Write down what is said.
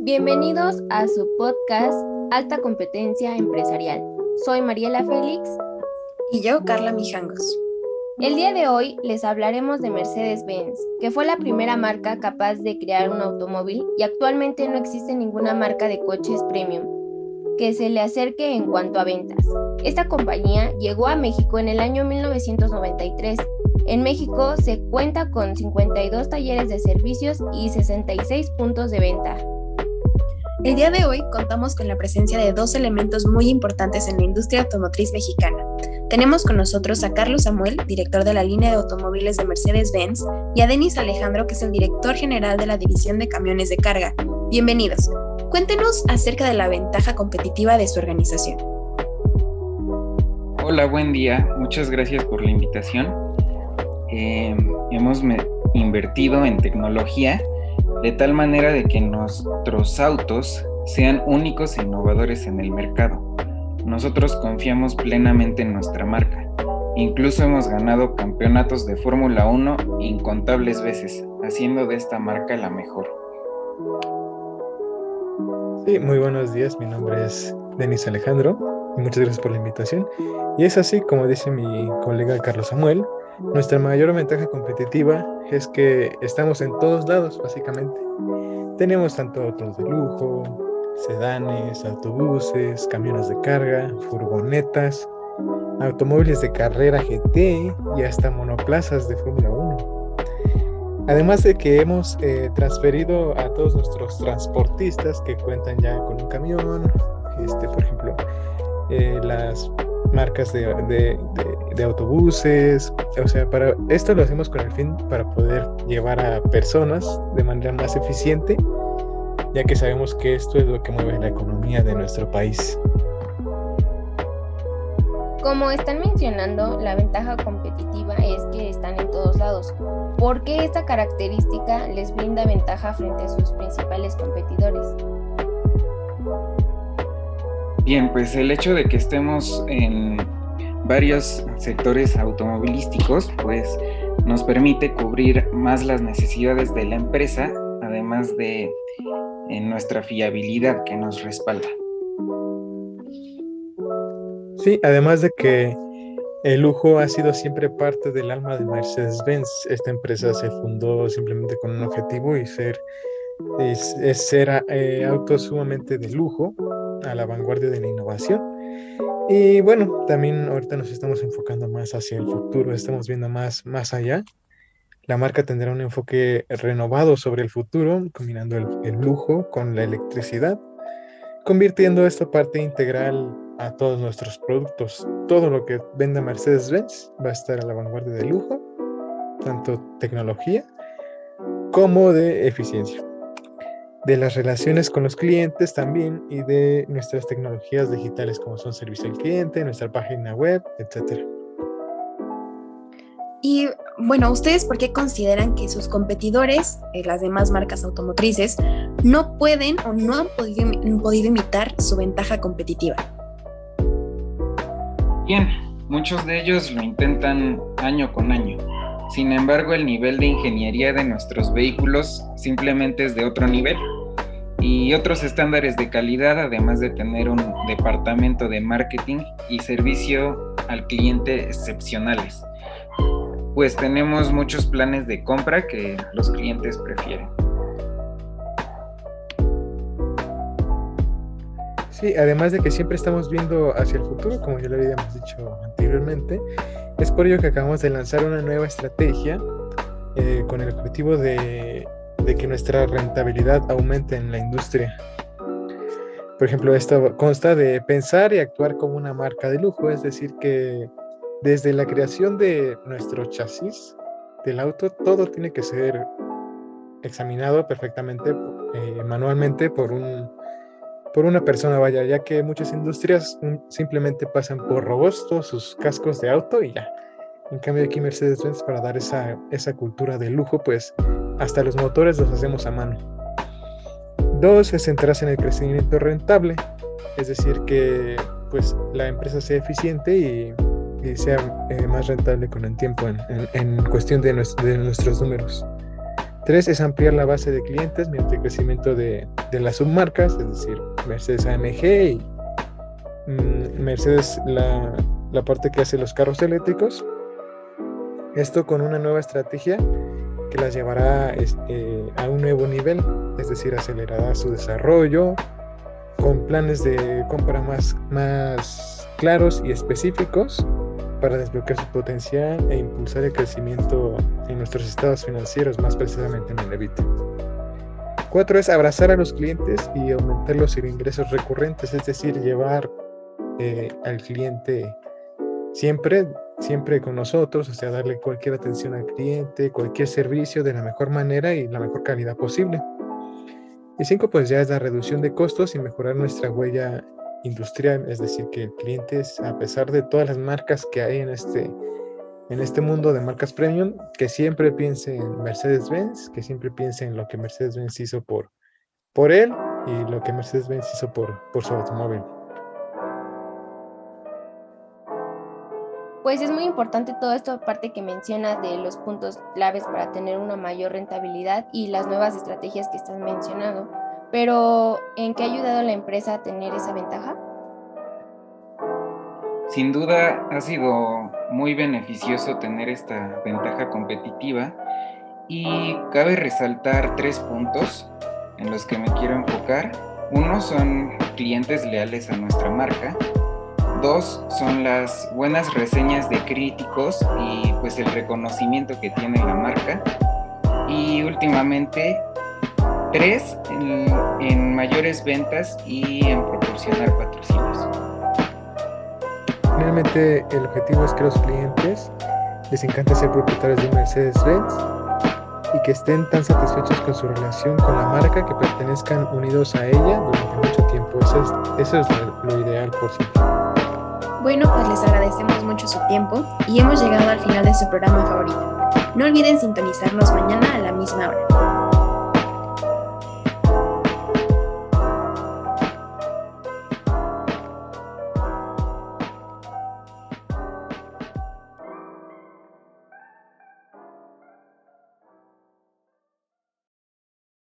Bienvenidos a su podcast Alta Competencia Empresarial. Soy Mariela Félix. Y yo, Carla Mijangos. El día de hoy les hablaremos de Mercedes-Benz, que fue la primera marca capaz de crear un automóvil y actualmente no existe ninguna marca de coches premium que se le acerque en cuanto a ventas. Esta compañía llegó a México en el año 1993. En México se cuenta con 52 talleres de servicios y 66 puntos de venta. El día de hoy contamos con la presencia de dos elementos muy importantes en la industria automotriz mexicana. Tenemos con nosotros a Carlos Samuel, director de la línea de automóviles de Mercedes-Benz, y a Denis Alejandro, que es el director general de la división de camiones de carga. Bienvenidos. Cuéntenos acerca de la ventaja competitiva de su organización. Hola, buen día. Muchas gracias por la invitación. Eh, hemos invertido en tecnología de tal manera de que nuestros autos sean únicos e innovadores en el mercado. Nosotros confiamos plenamente en nuestra marca. Incluso hemos ganado campeonatos de Fórmula 1 incontables veces, haciendo de esta marca la mejor. Sí, muy buenos días. Mi nombre es Denis Alejandro y muchas gracias por la invitación. Y es así, como dice mi colega Carlos Samuel, nuestra mayor ventaja competitiva es que estamos en todos lados, básicamente. Tenemos tanto autos de lujo, sedanes, autobuses, camiones de carga, furgonetas, automóviles de carrera GT y hasta monoplazas de Fórmula 1. Además de que hemos eh, transferido a todos nuestros transportistas que cuentan ya con un camión, este, por ejemplo, eh, las marcas de, autobuses. O sea, para esto lo hacemos con el fin para poder llevar a personas de manera más eficiente, ya que sabemos que esto es lo que mueve la economía de nuestro país. Como están mencionando, la ventaja competitiva es que están en todos lados. ¿Por qué esta característica les brinda ventaja frente a sus principales competidores? Bien, pues el hecho de que estemos en varios sectores automovilísticos, pues nos permite cubrir más las necesidades de la empresa, además de en nuestra fiabilidad que nos respalda. Sí, además de que el lujo ha sido siempre parte del alma de Mercedes-Benz. Esta empresa se fundó simplemente con un objetivo y ser es, ser eh, autos sumamente de lujo a la vanguardia de la innovación. Y bueno, también ahorita nos estamos enfocando más hacia el futuro, estamos viendo más, más allá. La marca tendrá un enfoque renovado sobre el futuro, combinando el, lujo con la electricidad, convirtiendo esta parte integral a todos nuestros productos. Todo lo que venda Mercedes-Benz va a estar a la vanguardia de lujo, tanto tecnología como de eficiencia de las relaciones con los clientes también y de nuestras tecnologías digitales como son servicio al cliente, nuestra página web, etc. Y bueno, ¿ustedes por qué consideran que sus competidores, eh, las demás marcas automotrices, no pueden o no han podido, podido imitar su ventaja competitiva? Bien, muchos de ellos lo intentan año con año. Sin embargo, el nivel de ingeniería de nuestros vehículos simplemente es de otro nivel y otros estándares de calidad, además de tener un departamento de marketing y servicio al cliente excepcionales. Pues tenemos muchos planes de compra que los clientes prefieren. Sí, además de que siempre estamos viendo hacia el futuro, como ya lo habíamos dicho anteriormente, es por ello que acabamos de lanzar una nueva estrategia eh, con el objetivo de de que nuestra rentabilidad aumente en la industria. Por ejemplo, esto consta de pensar y actuar como una marca de lujo, es decir, que desde la creación de nuestro chasis del auto, todo tiene que ser examinado perfectamente eh, manualmente por un por una persona, vaya, ya que muchas industrias simplemente pasan por robots sus cascos de auto y ya. En cambio aquí Mercedes-Benz para dar esa, esa cultura de lujo, pues hasta los motores los hacemos a mano. Dos, es centrarse en el crecimiento rentable, es decir, que pues la empresa sea eficiente y sea eh, más rentable con el tiempo en, cuestión de, nuestros números. Tres es ampliar la base de clientes mediante el crecimiento de, las submarcas, es decir, Mercedes AMG y mm, Mercedes la, la parte que hace los carros eléctricos. Esto con una nueva estrategia que las llevará este, a un nuevo nivel, es decir, acelerará su desarrollo con planes de compra más, claros y específicos para desbloquear su potencial e impulsar el crecimiento en nuestros estados financieros, más precisamente en el EBIT. Cuatro es abrazar a los clientes y aumentar los ingresos recurrentes, es decir, llevar eh, al cliente siempre, siempre con nosotros, o sea, darle cualquier atención al cliente, cualquier servicio de la mejor manera y la mejor calidad posible. Y cinco, pues ya es la reducción de costos y mejorar nuestra huella industrial, es decir, que el cliente, a pesar de todas las marcas que hay en este, en este mundo de marcas premium, que siempre piense en Mercedes-Benz, que siempre piense en lo que Mercedes-Benz hizo por, por él y lo que Mercedes-Benz hizo por, por su automóvil. Pues es muy importante todo esto, aparte que mencionas de los puntos claves para tener una mayor rentabilidad y las nuevas estrategias que estás mencionando. Pero, ¿en qué ha ayudado la empresa a tener esa ventaja? Sin duda ha sido muy beneficioso tener esta ventaja competitiva y cabe resaltar tres puntos en los que me quiero enfocar. Uno son clientes leales a nuestra marca, Dos son las buenas reseñas de críticos y pues el reconocimiento que tiene la marca. Y últimamente, tres en, mayores ventas y en proporcionar patrocinios. Finalmente, el objetivo es que los clientes les encanta ser propietarios de Mercedes-Benz y que estén tan satisfechos con su relación con la marca que pertenezcan unidos a ella durante mucho tiempo. Eso es, eso es lo, ideal por siempre. Bueno, pues les agradecemos mucho su tiempo y hemos llegado al final de su programa favorito. No olviden sintonizarnos mañana a la misma hora.